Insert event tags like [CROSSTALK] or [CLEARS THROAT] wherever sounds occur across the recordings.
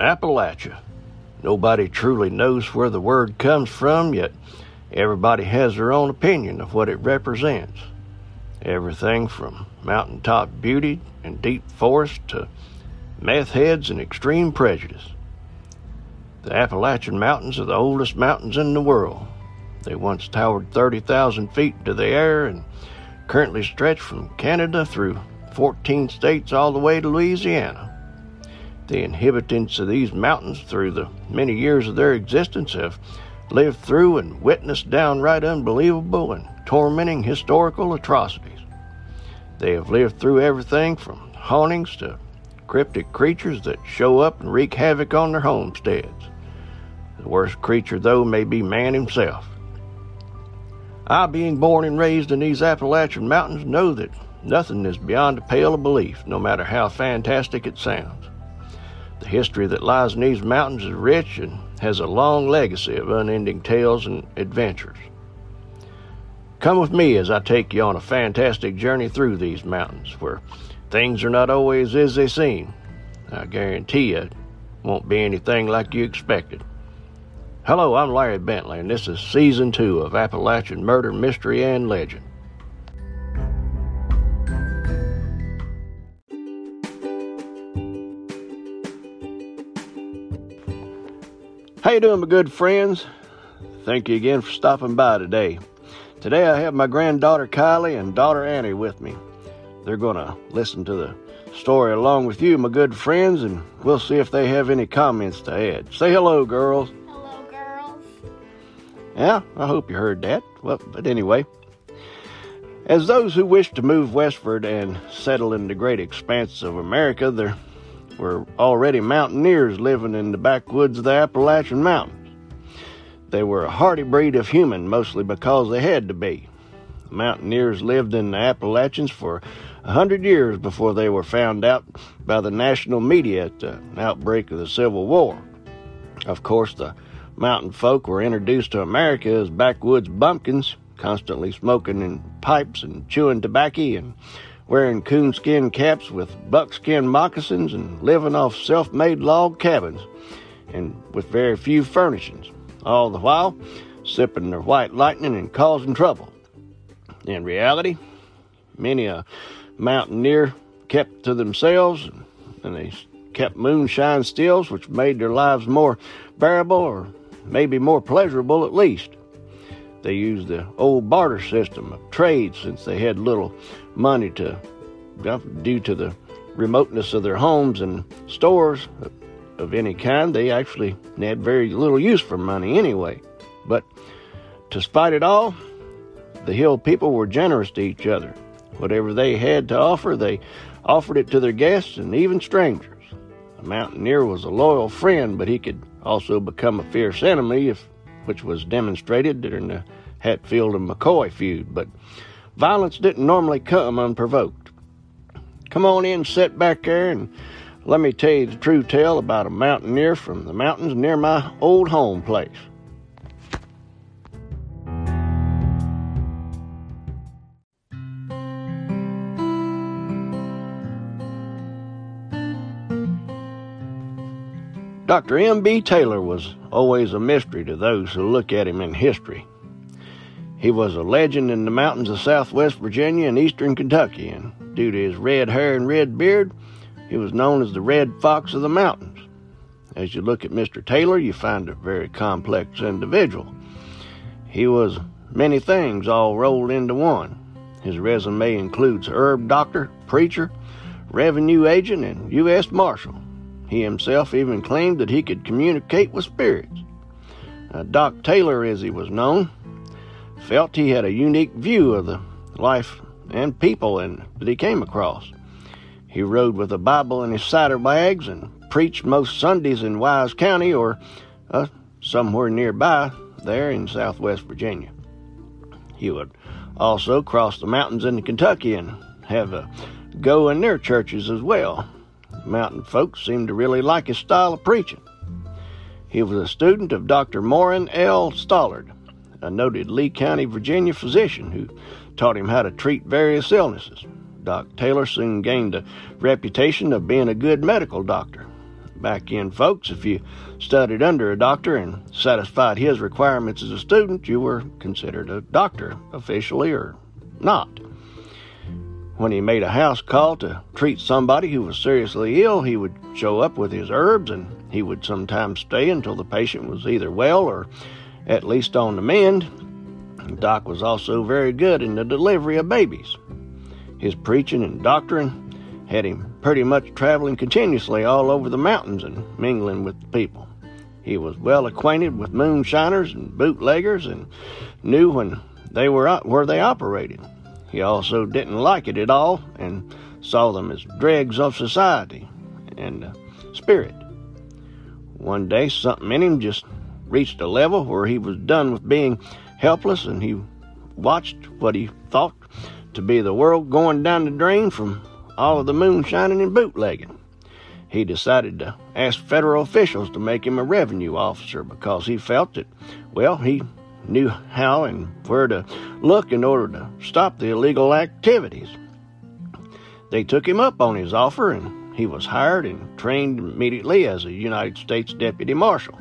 Appalachia. Nobody truly knows where the word comes from, yet everybody has their own opinion of what it represents. Everything from mountaintop beauty and deep forest to meth heads and extreme prejudice. The Appalachian Mountains are the oldest mountains in the world. They once towered 30,000 feet into the air and currently stretch from Canada through 14 states all the way to Louisiana. The inhabitants of these mountains, through the many years of their existence, have lived through and witnessed downright unbelievable and tormenting historical atrocities. They have lived through everything from hauntings to cryptic creatures that show up and wreak havoc on their homesteads. The worst creature, though, may be man himself. I, being born and raised in these Appalachian mountains, know that nothing is beyond the pale of belief, no matter how fantastic it sounds. The history that lies in these mountains is rich and has a long legacy of unending tales and adventures. Come with me as I take you on a fantastic journey through these mountains, where things are not always as they seem. I guarantee you it won't be anything like you expected. Hello, I'm Larry Bentley, and this is season two of Appalachian Murder, Mystery, and Legend. You doing, my good friends? Thank you again for stopping by today. Today I have my granddaughter Kylie and daughter Annie with me. They're going to listen to the story along with you, my good friends, and we'll see if they have any comments to add. Say hello, girls. Hello, girls. Yeah, I hope you heard that. Well, but anyway, as those who wish to move westward and settle in the great expanse of America, there were already mountaineers living in the backwoods of the Appalachian Mountains. They were a hardy breed of human, mostly because they had to be. The Mountaineers lived in the Appalachians for a hundred years before they were found out by the national media at the outbreak of the Civil War. Of course, the mountain folk were introduced to America as backwoods bumpkins, constantly smoking in pipes and chewing tobacco and wearing coonskin caps with buckskin moccasins and living off self made log cabins and with very few furnishings, all the while sipping their white lightning and causing trouble. In reality, many a mountaineer kept to themselves and they kept moonshine stills, which made their lives more bearable or maybe more pleasurable at least. They used the old barter system of trade since they had little money to, due to the remoteness of their homes and stores of any kind. They actually had very little use for money anyway. But to spite it all, the hill people were generous to each other. Whatever they had to offer, they offered it to their guests and even strangers. The mountaineer was a loyal friend, but he could also become a fierce enemy, if, which was demonstrated during the Hatfield and McCoy feud. But violence didn't normally come unprovoked. Come on in, sit back there, and let me tell you the true tale about a mountaineer from the mountains near my old home place. Dr. M.B. Taylor was always a mystery to those who look at him in history. He was a legend in the mountains of southwest Virginia and eastern Kentucky, and due to his red hair and red beard, he was known as the Red Fox of the Mountains. As you look at Mr. Taylor, you find a very complex individual. He was many things all rolled into one. His resume includes herb doctor, preacher, revenue agent, and U.S. Marshal. He himself even claimed that he could communicate with spirits. Uh, Doc Taylor, as he was known, felt he had a unique view of the life and people and that he came across. He rode with a Bible in his cider saddlebags and preached most Sundays in Wise County or uh, somewhere nearby there in southwest Virginia. He would also cross the mountains into Kentucky and have a go in their churches as well. Mountain folks seemed to really like his style of preaching. He was a student of Dr. Morin L. Stollard, a noted Lee County, Virginia physician who taught him how to treat various illnesses. Doc Taylor soon gained a reputation of being a good medical doctor. Back in, folks, if you studied under a doctor and satisfied his requirements as a student, you were considered a doctor, officially or not. When he made a house call to treat somebody who was seriously ill, he would show up with his herbs and he would sometimes stay until the patient was either well or at least on the mend. Doc was also very good in the delivery of babies. His preaching and doctrine had him pretty much traveling continuously all over the mountains and mingling with the people. He was well acquainted with moonshiners and bootleggers and knew when they were where they operated. He also didn't like it at all and saw them as dregs of society and uh, spirit. One day, something in him just reached a level where he was done with being helpless and he watched what he thought to be the world going down the drain from all of the moonshining and bootlegging. He decided to ask federal officials to make him a revenue officer because he felt that, well, he knew how and where to look in order to stop the illegal activities. They took him up on his offer and he was hired and trained immediately as a United States Deputy Marshal.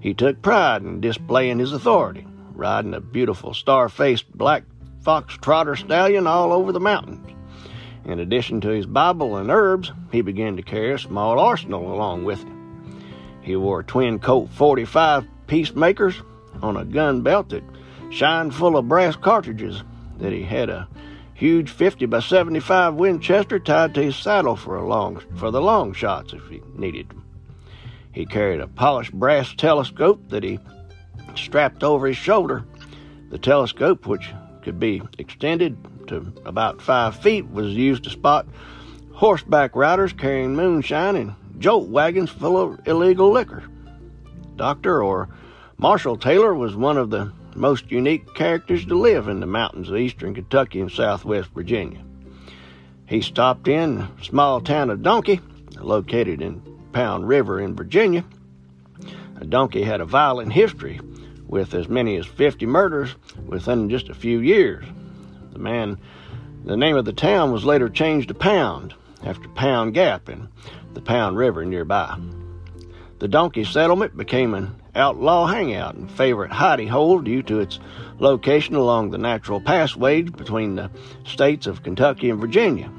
He took pride in displaying his authority, riding a beautiful star faced black fox trotter stallion all over the mountains. In addition to his Bible and herbs, he began to carry a small arsenal along with him. He wore twin Colt 45 peacemakers on a gun belt that shined full of brass cartridges, that he had a huge 50 by 75 Winchester tied to his saddle for a long for the long shots if he needed them. He carried a polished brass telescope that he strapped over his shoulder. The telescope, which could be extended to about five feet, was used to spot horseback riders carrying moonshine and jolt wagons full of illegal liquor. Doctor or Marshall Taylor was one of the most unique characters to live in the mountains of eastern Kentucky and southwest Virginia. He stopped in the small town of Donkey, located in Pound River in Virginia. A donkey had a violent history with as many as 50 murders within just a few years. The man, the name of the town was later changed to Pound after Pound Gap in the Pound River nearby. The Donkey settlement became an outlaw hangout and favorite hidey hole due to its location along the natural passways between the states of Kentucky and Virginia.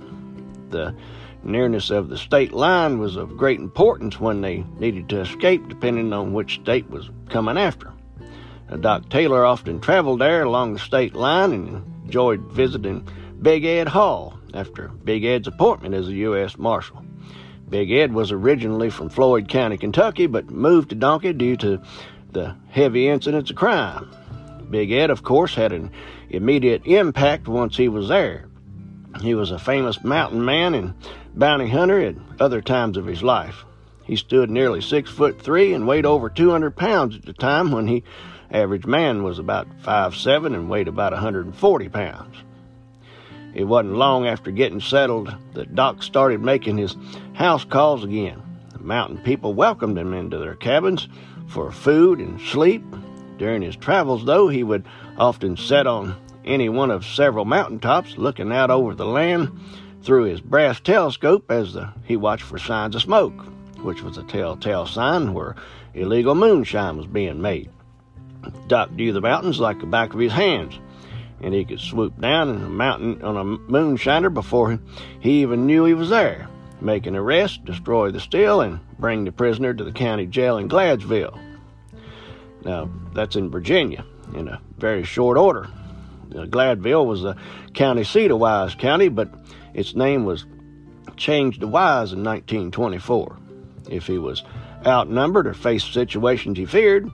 The nearness of the state line was of great importance when they needed to escape, depending on which state was coming after. Now, Doc Taylor often traveled there along the state line and enjoyed visiting Big Ed Hall after Big Ed's appointment as a U.S. Marshal. Big Ed was originally from Floyd County, Kentucky, but moved to Donkey due to the heavy incidents of crime. Big Ed, of course, had an immediate impact once he was there. He was a famous mountain man and bounty hunter at other times of his life. He stood nearly six foot three and weighed over 200 pounds at the time when he average man was about five seven and weighed about 140 pounds. It wasn't long after getting settled that Doc started making his house calls again. The mountain people welcomed him into their cabins for food and sleep. During his travels, though, he would often sit on any one of several mountain tops looking out over the land through his brass telescope as the, he watched for signs of smoke, which was a telltale sign where illegal moonshine was being made. Doc knew the mountains like the back of his hands and he could swoop down in a mountain on a moonshiner before he even knew he was there, make an arrest, destroy the still, and bring the prisoner to the county jail in Gladsville. Now, that's in Virginia in a very short order. Gladville was the county seat of Wise County, but its name was changed to Wise in 1924. If he was outnumbered or faced situations he feared,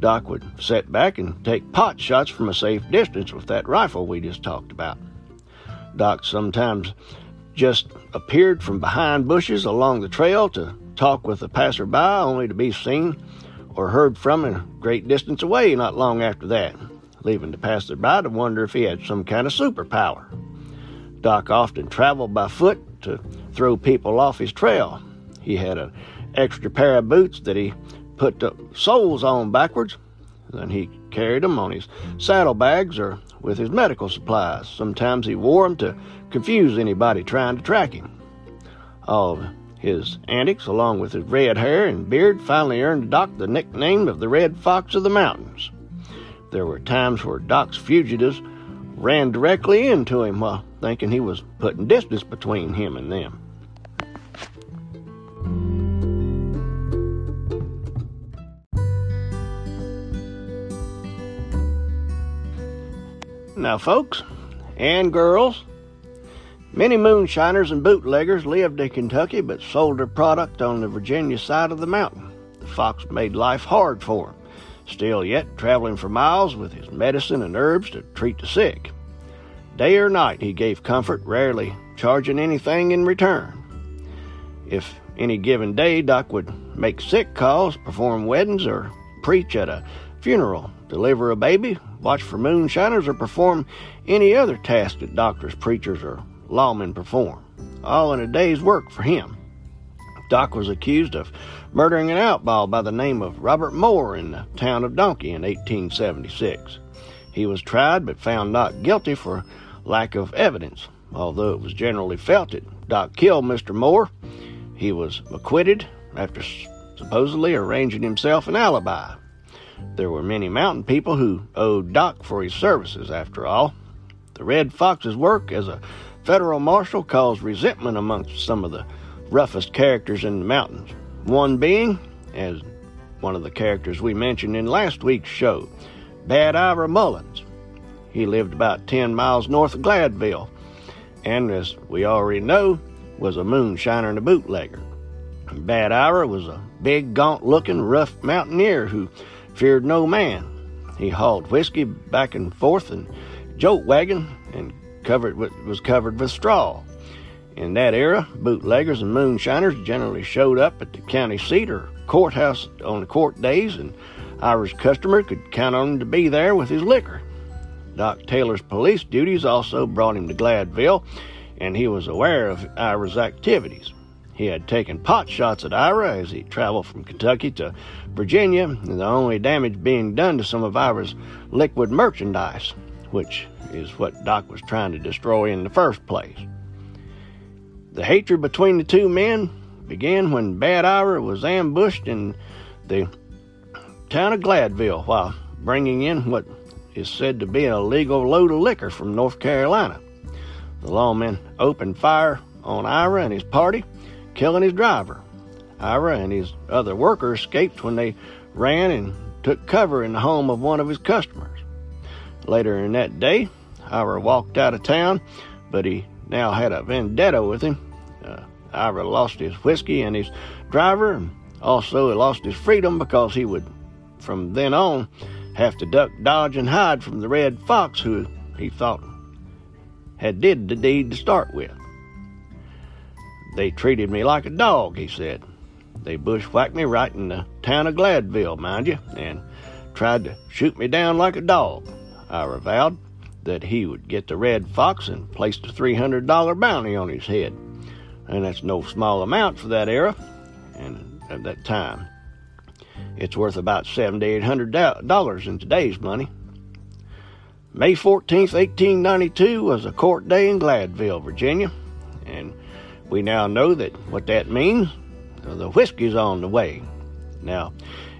Doc would set back and take pot shots from a safe distance with that rifle we just talked about. Doc sometimes just appeared from behind bushes along the trail to talk with a passerby, only to be seen or heard from a great distance away not long after that, leaving the passerby to wonder if he had some kind of superpower. Doc often traveled by foot to throw people off his trail. He had an extra pair of boots that he put the soles on backwards. Then he carried them on his saddlebags or with his medical supplies. Sometimes he wore them to confuse anybody trying to track him. All of His antics, along with his red hair and beard, finally earned Doc the nickname of the Red Fox of the Mountains. There were times where Doc's fugitives ran directly into him while thinking he was putting distance between him and them. Now, folks and girls, many moonshiners and bootleggers lived in Kentucky but sold their product on the Virginia side of the mountain. The fox made life hard for him, still yet traveling for miles with his medicine and herbs to treat the sick. Day or night he gave comfort, rarely charging anything in return. If any given day Doc would make sick calls, perform weddings, or preach at a funeral, deliver a baby, watch for moonshiners, or perform any other task that doctors, preachers, or lawmen perform. All in a day's work for him. Doc was accused of murdering an outlaw by the name of Robert Moore in the town of Donkey in 1876. He was tried but found not guilty for lack of evidence. Although it was generally felt that Doc killed Mr. Moore, he was acquitted after supposedly arranging himself an alibi. There were many mountain people who owed Doc for his services, after all. The Red Fox's work as a federal marshal caused resentment amongst some of the roughest characters in the mountains. One being, as one of the characters we mentioned in last week's show, Bad Ira Mullins. He lived about 10 miles north of Gladville, and as we already know, was a moonshiner and a bootlegger. Bad Ira was a big, gaunt looking, rough mountaineer who feared no man. He hauled whiskey back and forth in jolt wagon and covered was covered with straw. In that era, bootleggers and moonshiners generally showed up at the county seat or courthouse on the court days, and Ira's customer could count on him to be there with his liquor. Doc Taylor's police duties also brought him to Gladville, and he was aware of Ira's activities. He had taken pot shots at Ira as he traveled from Kentucky to Virginia, and the only damage being done to some of Ira's liquid merchandise, which is what Doc was trying to destroy in the first place. The hatred between the two men began when Bad Ira was ambushed in the town of Gladville while bringing in what is said to be an illegal load of liquor from North Carolina. The lawmen opened fire on Ira and his party, killing his driver. Ira and his other workers escaped when they ran and took cover in the home of one of his customers. Later in that day, Ira walked out of town, but he now had a vendetta with him. Ira lost his whiskey and his driver, and also he lost his freedom because he would, from then on, have to duck, dodge, and hide from the red fox who he thought had did the deed to start with. They treated me like a dog, he said. They bushwhacked me right in the town of Gladville, mind you, and tried to shoot me down like a dog. Ira vowed that he would get the red fox and placed a $300 bounty on his head. And that's no small amount for that era and at that time. It's worth about $7,800 in today's money. May 14th, 1892 was a court day in Gladville, Virginia, and we now know that what that means, the whiskey's on the way. Now,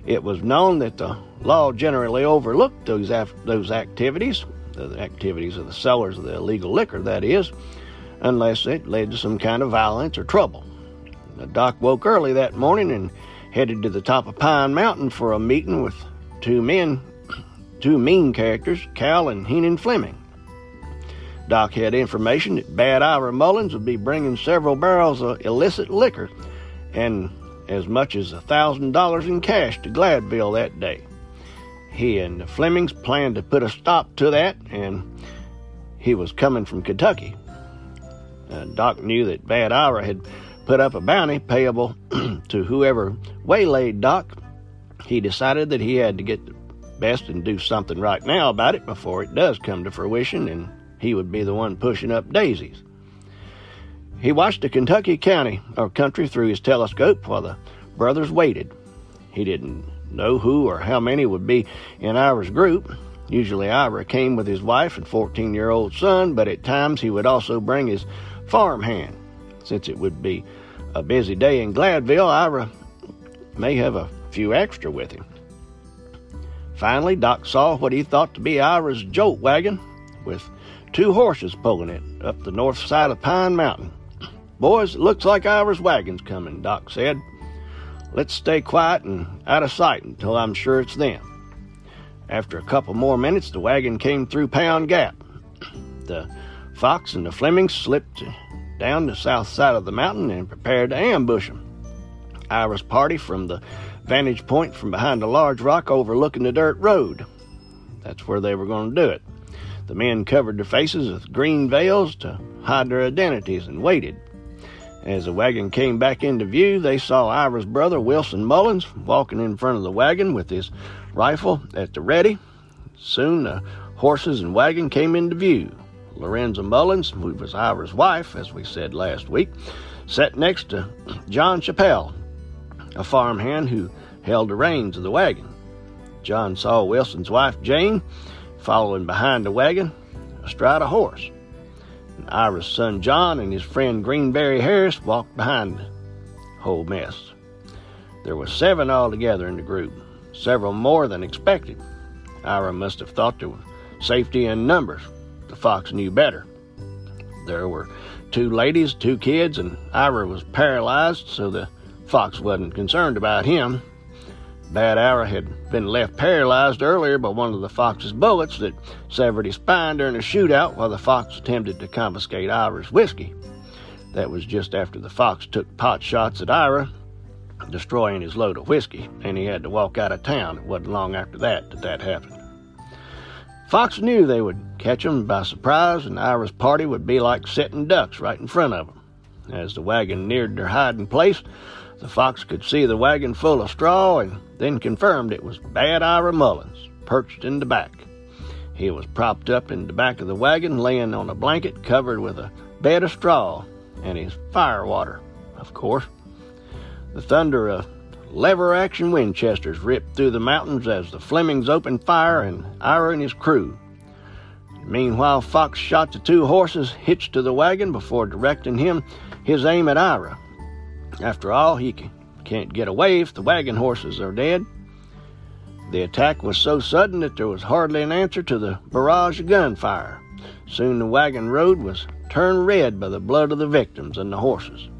it was known that the law generally overlooked those af- those activities, the activities of the sellers of the illegal liquor, that is, unless it led to some kind of violence or trouble. The doc woke early that morning and headed to the top of Pine Mountain for a meeting with two men, [CLEARS THROAT] two mean characters, Cal and Heenan Fleming. Doc had information that Bad Ira Mullins would be bringing several barrels of illicit liquor and as much as a thousand dollars in cash to Gladville that day. He and the Flemings planned to put a stop to that, and he was coming from Kentucky. Uh, Doc knew that Bad Ira had put up a bounty payable [CLEARS THROAT] to whoever waylaid Doc. He decided that he had to get the best and do something right now about it before it does come to fruition and he would be the one pushing up daisies. He watched the Kentucky county or country through his telescope while the brothers waited. He didn't know who or how many would be in Ira's group. Usually Ira came with his wife and 14 year old son, but at times he would also bring his farm hand since it would be a busy day in Gladville, Ira may have a few extra with him. Finally, Doc saw what he thought to be Ira's jolt wagon with two horses pulling it up the north side of Pine Mountain. Boys, it looks like Ira's wagon's coming, Doc said. Let's stay quiet and out of sight until I'm sure it's them. After a couple more minutes, the wagon came through Pound Gap. The Fox and the Flemings slipped down the south side of the mountain and prepared to ambush them. Ira's party from the vantage point from behind a large rock overlooking the dirt road. That's where they were going to do it. The men covered their faces with green veils to hide their identities and waited. As the wagon came back into view, they saw Ira's brother, Wilson Mullins, walking in front of the wagon with his rifle at the ready. Soon the horses and wagon came into view. Lorenza Mullins, who was Ira's wife, as we said last week, sat next to John Chappell, a farmhand who held the reins of the wagon. John saw Wilson's wife, Jane, following behind the wagon, astride a horse. And Ira's son, John, and his friend Greenberry Harris walked behind the whole mess. There were seven altogether in the group, several more than expected. Ira must have thought there was safety in numbers. The fox knew better. There were two ladies, two kids, and Ira was paralyzed, so the Fox wasn't concerned about him. Bad Ira had been left paralyzed earlier by one of the fox's bullets that severed his spine during a shootout while the fox attempted to confiscate Ira's whiskey. That was just after the fox took pot shots at Ira, destroying his load of whiskey, and he had to walk out of town. It wasn't long after that that that happened. Fox knew they would catch him by surprise, and Ira's party would be like sitting ducks right in front of him. As the wagon neared their hiding place, the fox could see the wagon full of straw and then confirmed it was Bad Ira Mullins, perched in the back. He was propped up in the back of the wagon, laying on a blanket covered with a bed of straw and his fire water, of course. The thunder of lever action Winchesters ripped through the mountains as the Flemings opened fire and Ira and his crew. Meanwhile, Fox shot the two horses hitched to the wagon before directing him his aim at Ira. After all, he can't get away if the wagon horses are dead. The attack was so sudden that there was hardly an answer to the barrage of gunfire. Soon the wagon road was turned red by the blood of the victims and the horses.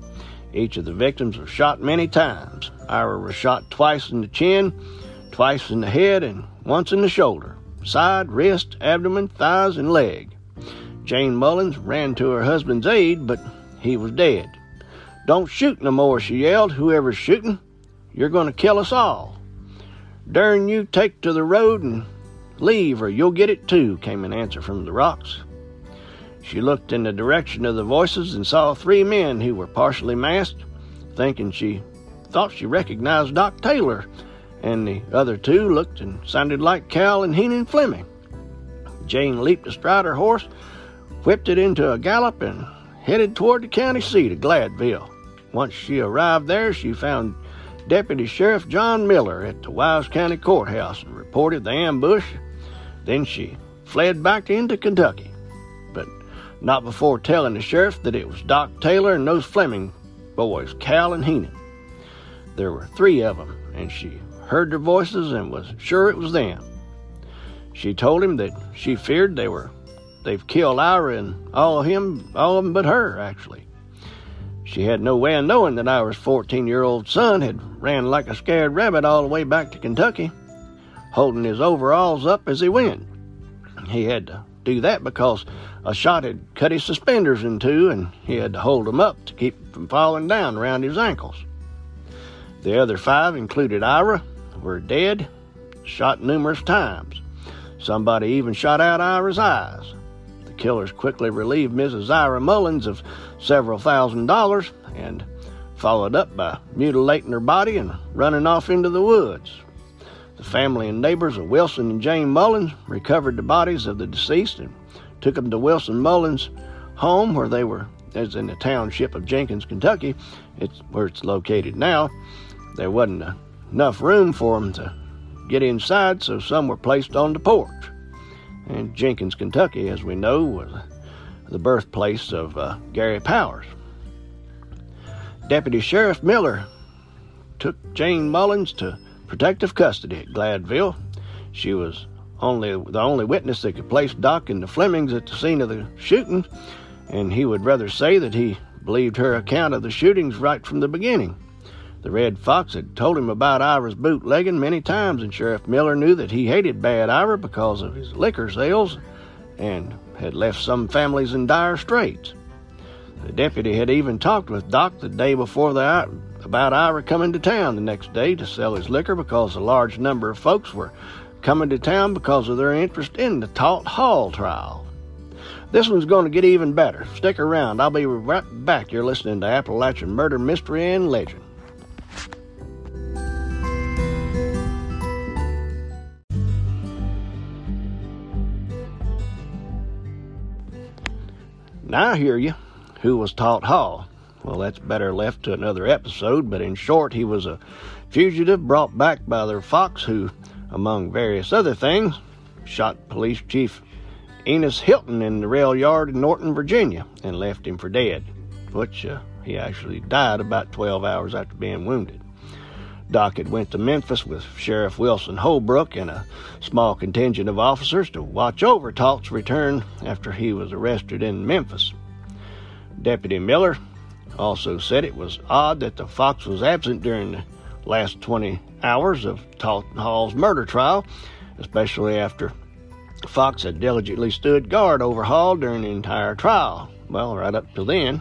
Each of the victims was shot many times. Ira was shot twice in the chin, twice in the head, and once in the shoulder, side, wrist, abdomen, thighs, and leg. Jane Mullins ran to her husband's aid, but he was dead. Don't shoot no more, she yelled. Whoever's shooting, you're going to kill us all. Darn you, take to the road and leave, or you'll get it too, came an answer from the rocks. She looked in the direction of the voices and saw three men who were partially masked, thinking she thought she recognized Doc Taylor, and the other two looked and sounded like Cal and Heenan Fleming. Jane leaped astride her horse, whipped it into a gallop, and headed toward the county seat of Gladville. Once she arrived there, she found Deputy Sheriff John Miller at the Wise County Courthouse and reported the ambush. Then she fled back into Kentucky, but not before telling the sheriff that it was Doc Taylor and those Fleming boys, Cal and Heenan. There were three of them, and she heard their voices and was sure it was them. She told him that she feared they were they've killed Ira and all of him, all of them but her, actually. She had no way of knowing that Ira's 14 year old son had ran like a scared rabbit all the way back to Kentucky, holding his overalls up as he went. He had to do that because a shot had cut his suspenders in two and he had to hold them up to keep from falling down around his ankles. The other five, included Ira, were dead, shot numerous times. Somebody even shot out Ira's eyes The killers quickly relieved Mrs. Ira Mullins of several thousand dollars and followed up by mutilating her body and running off into the woods. The family and neighbors of Wilson and Jane Mullins recovered the bodies of the deceased and took them to Wilson Mullins' home where they were, as in the township of Jenkins, Kentucky, it's where it's located now. There wasn't enough room for them to get inside, so some were placed on the porch. And Jenkins, Kentucky, as we know, was the birthplace of uh, Gary Powers. Deputy Sheriff Miller took Jane Mullins to protective custody at Gladville. She was only the only witness that could place Doc and the Flemings at the scene of the shooting, and he would rather say that he believed her account of the shootings right from the beginning. The Red Fox had told him about Ira's bootlegging many times, and Sheriff Miller knew that he hated Bad Ira because of his liquor sales and had left some families in dire straits. The deputy had even talked with Doc the day before the, about Ira coming to town the next day to sell his liquor because a large number of folks were coming to town because of their interest in the Talt Hall trial. This one's going to get even better. Stick around. I'll be right back. You're listening to Appalachian Murder Mystery and Legend. I hear you. Who was Talt Hall? Well, that's better left to another episode, but in short, he was a fugitive brought back by their fox who among various other things, shot police chief Enos Hylton in the rail yard in Norton, Virginia, and left him for dead, which uh, he actually died about 12 hours after being wounded. Doc had went to Memphis with Sheriff Wilson Holbrook and a small contingent of officers to watch over Talt's return after he was arrested in Memphis. Deputy Miller also said it was odd that the Fox was absent during the last 20 hours of Talt Hall's murder trial, especially after Fox had diligently stood guard over Hall during the entire trial. Well, right up to then.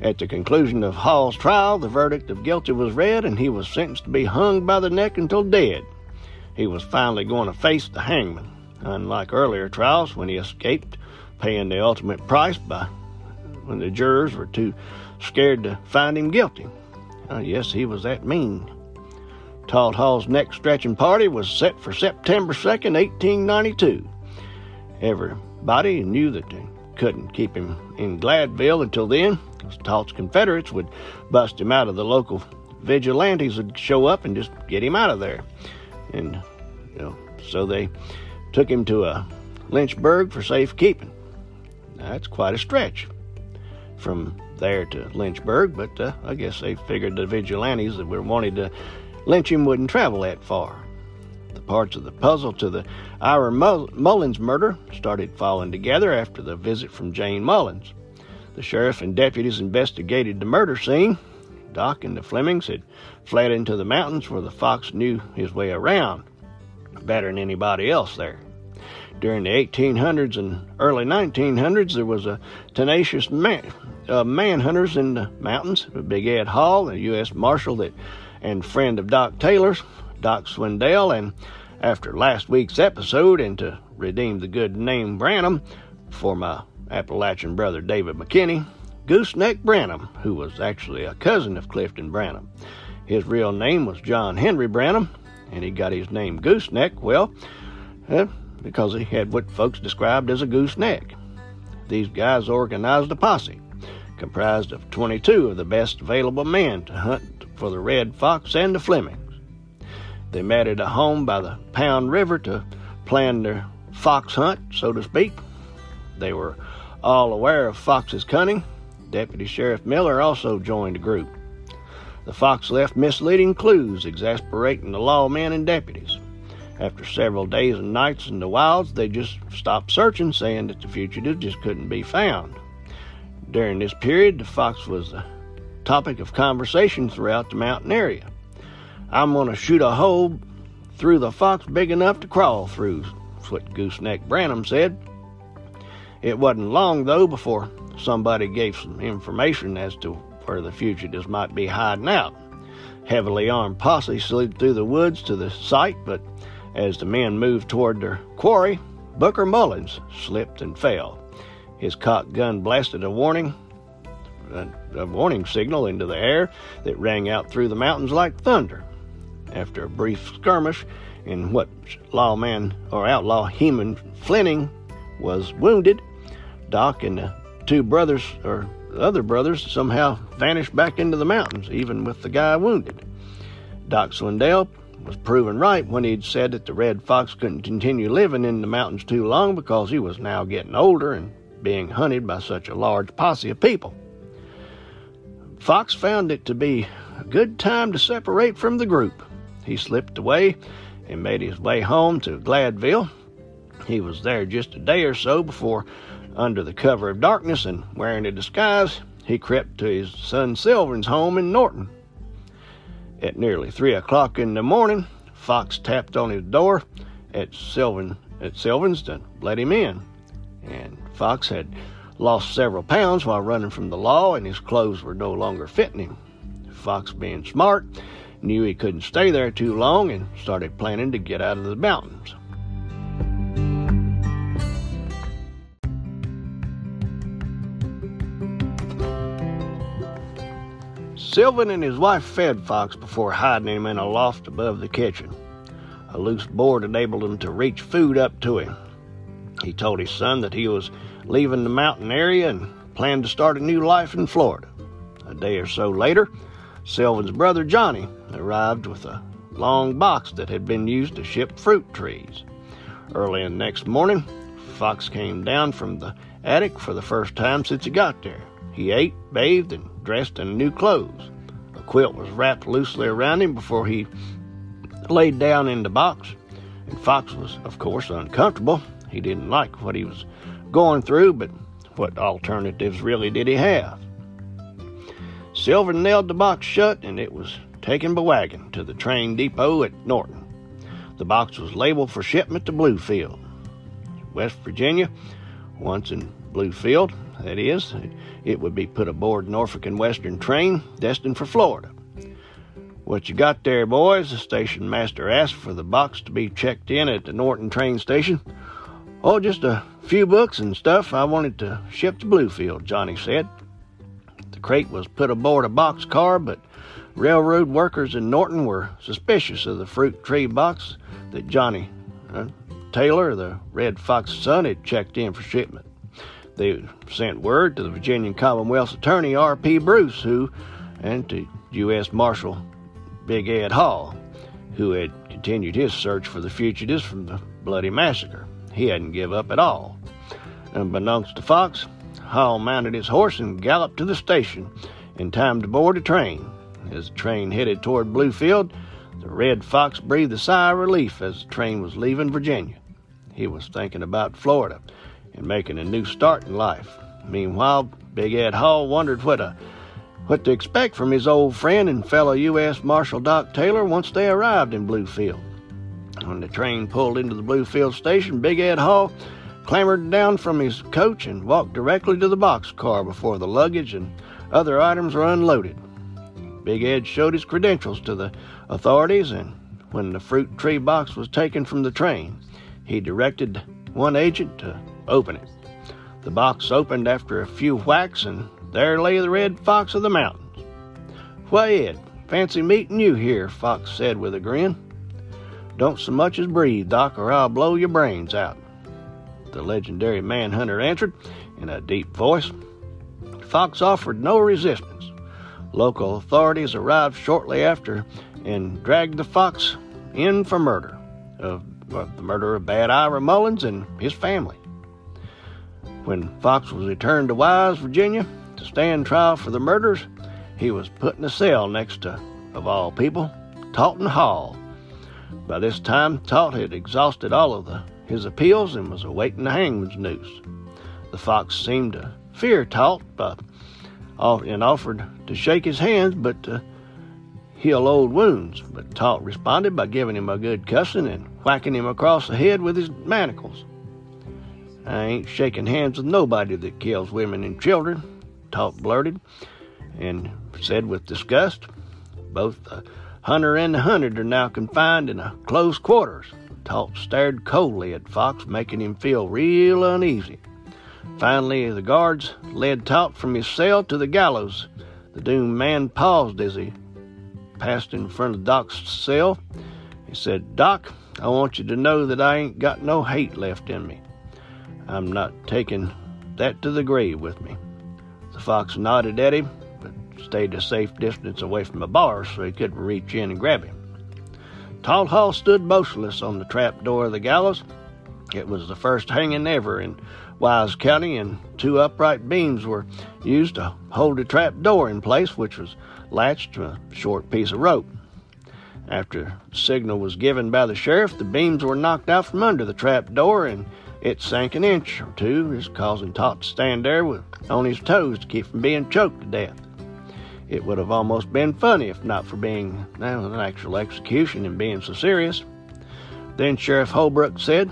At the conclusion of Hall's trial, the verdict of guilty was read and he was sentenced to be hung by the neck until dead. He was finally going to face the hangman, unlike earlier trials when he escaped paying the ultimate price by when the jurors were too scared to find him guilty. Uh, yes, he was that mean. Talt Hall's next stretching party was set for September 2nd, 1892. Everybody knew that they couldn't keep him in Gladville until then, Talt's Confederates would bust him out of the local vigilantes would show up and just get him out of there. And, you know, so they took him to a Lynchburg for safekeeping. That's quite a stretch from there to Lynchburg, but uh, I guess they figured the vigilantes that were wanting to lynch him wouldn't travel that far. The parts of the puzzle to the Ira Mullins murder started falling together after the visit from Jane Mullins. The sheriff and deputies investigated the murder scene. Doc and the Flemings had fled into the mountains where the fox knew his way around better than anybody else there. During the 1800s and early 1900s, there was a tenacious man, uh, manhunters in the mountains. Big Ed Hall, a U.S. Marshal that and friend of Doc Taylor's, Doc Swindell, and after last week's episode, and to redeem the good name Branham for my Appalachian brother David McKinney, Gooseneck Branham, who was actually a cousin of Clifton Branham. His real name was John Henry Branham, and he got his name Gooseneck, well, uh, because he had what folks described as a gooseneck. These guys organized a posse comprised of 22 of the best available men to hunt for the Red Fox and the Flemings. They met at a home by the Pound River to plan their fox hunt, so to speak. They were all aware of Fox's cunning. Deputy Sheriff Miller also joined the group. The fox left misleading clues, exasperating the lawmen and deputies. After several days and nights in the wilds, they just stopped searching, saying that the fugitive just couldn't be found. During this period, the fox was the topic of conversation throughout the mountain area. I'm going to shoot a hole through the fox big enough to crawl through, what Gooseneck Branham said. It wasn't long, though, before somebody gave some information as to where the fugitives might be hiding out. Heavily armed posse slid through the woods to the site, but as the men moved toward their quarry, Booker Mullins slipped and fell. His cocked gun blasted a warning, a, a, warning signal into the air that rang out through the mountains like thunder. After a brief skirmish, in what lawman or outlaw Heman Fleming was wounded, Doc and the two brothers or other brothers somehow vanished back into the mountains, even with the guy wounded. Doc Swindell was proven right when he'd said that the red fox couldn't continue living in the mountains too long because he was now getting older and being hunted by such a large posse of people. Fox found it to be a good time to separate from the group. He slipped away and made his way home to Gladville. He was there just a day or so before, under the cover of darkness and wearing a disguise, he crept to his son Sylvan's home in Norton. At nearly three o'clock in the morning, Fox tapped on his door at Sylvan at Sylvan's to let him in. And Fox had lost several pounds while running from the law, and his clothes were no longer fitting him. Fox, being smart, knew he couldn't stay there too long and started planning to get out of the mountains. Sylvan and his wife fed Fox before hiding him in a loft above the kitchen. A loose board enabled him to reach food up to him. He told his son that he was leaving the mountain area and planned to start a new life in Florida. A day or so later, Sylvan's brother Johnny arrived with a long box that had been used to ship fruit trees. Early the next morning, Fox came down from the attic for the first time since he got there. He ate, bathed, and dressed in new clothes. A quilt was wrapped loosely around him before he laid down in the box. And Fox was, of course, uncomfortable. He didn't like what he was going through, but what alternatives really did he have? Sylvan nailed the box shut, and it was taken by wagon to the train depot at Norton. The box was labeled for shipment to Bluefield, West Virginia. Once in Bluefield, that is, it would be put aboard Norfolk and Western train destined for Florida. What you got there, boys? The station master asked for the box to be checked in at the Norton train station. Oh, just a few books and stuff I wanted to ship to Bluefield, Johnny said. The crate was put aboard a box car, but railroad workers in Norton were suspicious of the fruit tree box that Johnny uh, Taylor, the Red Fox's son, had checked in for shipment. They sent word to the Virginian Commonwealth's attorney, R.P. Bruce, who, and to U.S. Marshal Big Ed Hall, who had continued his search for the fugitives from the bloody massacre. He hadn't give up at all. Unbeknownst to Fox, Hall mounted his horse and galloped to the station in time to board a train. As the train headed toward Bluefield, the Red Fox breathed a sigh of relief as the train was leaving Virginia. He was thinking about Florida and making a new start in life. Meanwhile, Big Ed Hall wondered what a what to expect from his old friend and fellow U.S. Marshal Doc Taylor once they arrived in Bluefield. When the train pulled into the Bluefield station, Big Ed Hall clambered down from his coach and walked directly to the box car before the luggage and other items were unloaded. Big Ed showed his credentials to the authorities, and when the fruit tree box was taken from the train, he directed one agent to open it. The box opened after a few whacks, and there lay the red fox of the mountains. Why, fancy meeting you here, Fox said with a grin. Don't so much as breathe, Doc, or I'll blow your brains out. The legendary manhunter answered in a deep voice. Fox offered no resistance. Local authorities arrived shortly after and dragged the fox in for murder of, of the murder of Bad Ira Mullins and his family. When Fox was returned to Wise, Virginia, to stand trial for the murders, he was put in a cell next to, of all people, Talton Hall. By this time, Talt had exhausted all of the, his appeals and was awaiting the hangman's noose. The fox seemed to fear Talt but, and offered to shake his hands but to heal old wounds. But Talt responded by giving him a good cussing and whacking him across the head with his manacles. I ain't shaking hands with nobody that kills women and children, Talt blurted, and said with disgust. Both the hunter and the hunted are now confined in a close quarters. Talt stared coldly at Fox, making him feel real uneasy. Finally, the guards led Talt from his cell to the gallows. The doomed man paused as he passed in front of Doc's cell. He said, Doc, I want you to know that I ain't got no hate left in me. I'm not taking that to the grave with me. The fox nodded at him, but stayed a safe distance away from the bars so he couldn't reach in and grab him. Talt Hall stood motionless on the trap door of the gallows. It was the first hanging ever in Wise County, and two upright beams were used to hold the trap door in place, which was latched to a short piece of rope. After the signal was given by the sheriff, the beams were knocked out from under the trap door, and it sank an inch or two, just causing Talt to stand there with, on his toes to keep from being choked to death. It would have almost been funny if not for being well, an actual execution and being so serious. Then Sheriff Holbrook said,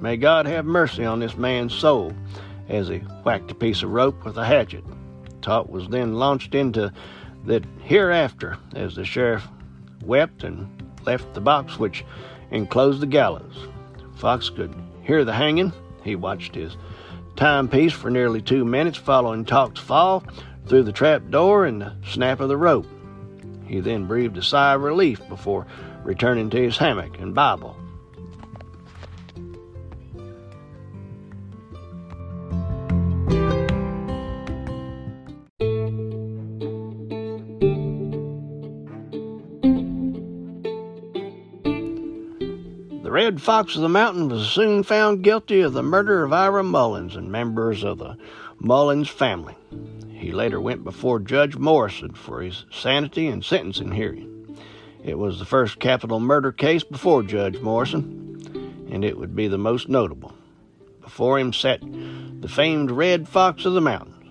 May God have mercy on this man's soul, as he whacked a piece of rope with a hatchet. Talt was then launched into the hereafter as the sheriff wept and left the box which enclosed the gallows. Fox could hear the hanging. He watched his timepiece for nearly two minutes following Talt's fall through the trap door and the snap of the rope. He then breathed a sigh of relief before returning to his hammock and Bible. Fox of the Mountain was soon found guilty of the murder of Ira Mullins and members of the Mullins family. He later went before Judge Morrison for his sanity and sentencing hearing. It was the first capital murder case before Judge Morrison, and it would be the most notable. Before him sat the famed Red Fox of the Mountains.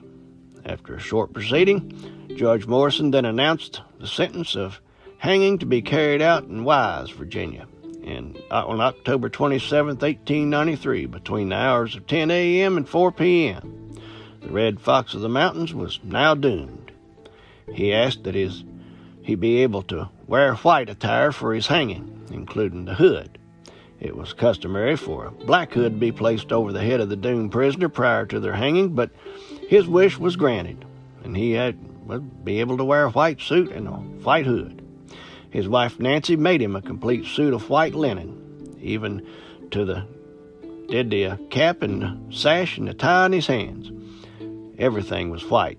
After a short proceeding, Judge Morrison then announced the sentence of hanging to be carried out in Wise, Virginia in, uh, on October 27, 1893, between the hours of 10 a.m. and 4 p.m. The Red Fox of the Mountains was now doomed. He asked that his, he be able to wear white attire for his hanging, including the hood. It was customary for a black hood to be placed over the head of the doomed prisoner prior to their hanging, but his wish was granted, and he had would be able to wear a white suit and a white hood. His wife Nancy made him a complete suit of white linen, even to the did the cap and the sash and the tie in his hands. Everything was white.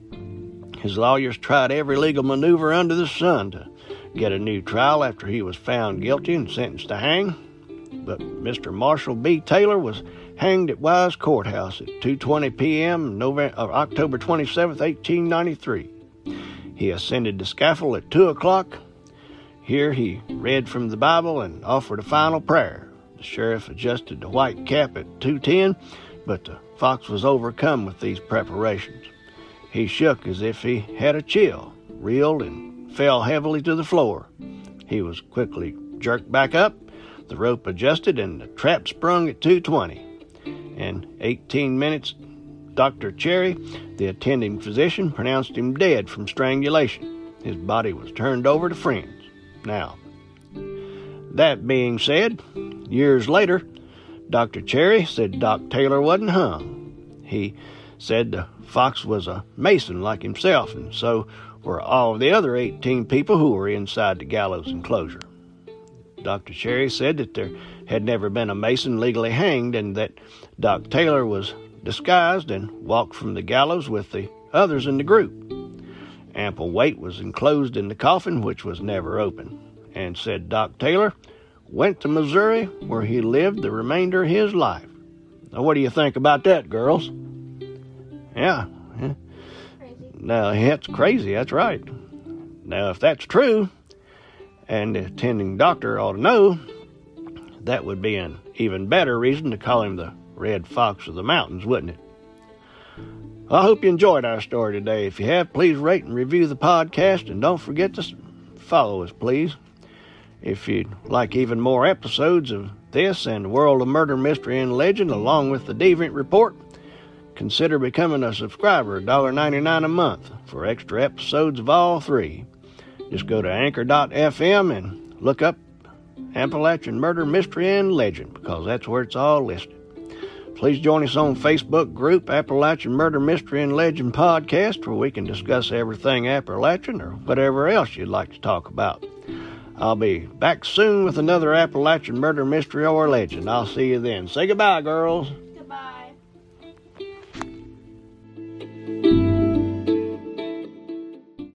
His lawyers tried every legal maneuver under the sun to get a new trial after he was found guilty and sentenced to hang. But Mr. Marshall B. Taylor was hanged at Wise Courthouse at 2:20 p.m. November, October 27, 1893. He ascended the scaffold at 2 o'clock here he read from the Bible and offered a final prayer. The sheriff adjusted the white cap at 210, but the fox was overcome with these preparations. He shook as if he had a chill, reeled, and fell heavily to the floor. He was quickly jerked back up, the rope adjusted, and the trap sprung at 220. In 18 minutes, Dr. Cherry, the attending physician, pronounced him dead from strangulation. His body was turned over to friends. Now, that being said, years later, Dr. Cherry said Doc Taylor wasn't hung. He said the fox was a mason like himself, and so were all of the other 18 people who were inside the gallows enclosure. Dr. Cherry said that there had never been a mason legally hanged and that Doc Taylor was disguised and walked from the gallows with the others in the group. Ample weight was enclosed in the coffin, which was never opened, and said Doc Taylor went to Missouri, where he lived the remainder of his life. Now, what do you think about that, girls? Yeah. yeah. Now, that's crazy. That's right. Now, if that's true, and the attending doctor ought to know, that would be an even better reason to call him the Red Fox of the Mountains, wouldn't it? I hope you enjoyed our story today. If you have, please rate and review the podcast and don't forget to follow us, please. If you'd like even more episodes of this and the World of Murder, Mystery, and Legend, along with the Deviant Report, consider becoming a subscriber, $1.99 a month, for extra episodes of all three. Just go to anchor.fm and look up Appalachian Murder, Mystery, and Legend, because that's where it's all listed. Please join us on Facebook group Appalachian Murder Mystery and Legend Podcast, where we can discuss everything Appalachian or whatever else you'd like to talk about. I'll be back soon with another Appalachian Murder Mystery or Legend. I'll see you then. Say goodbye, girls.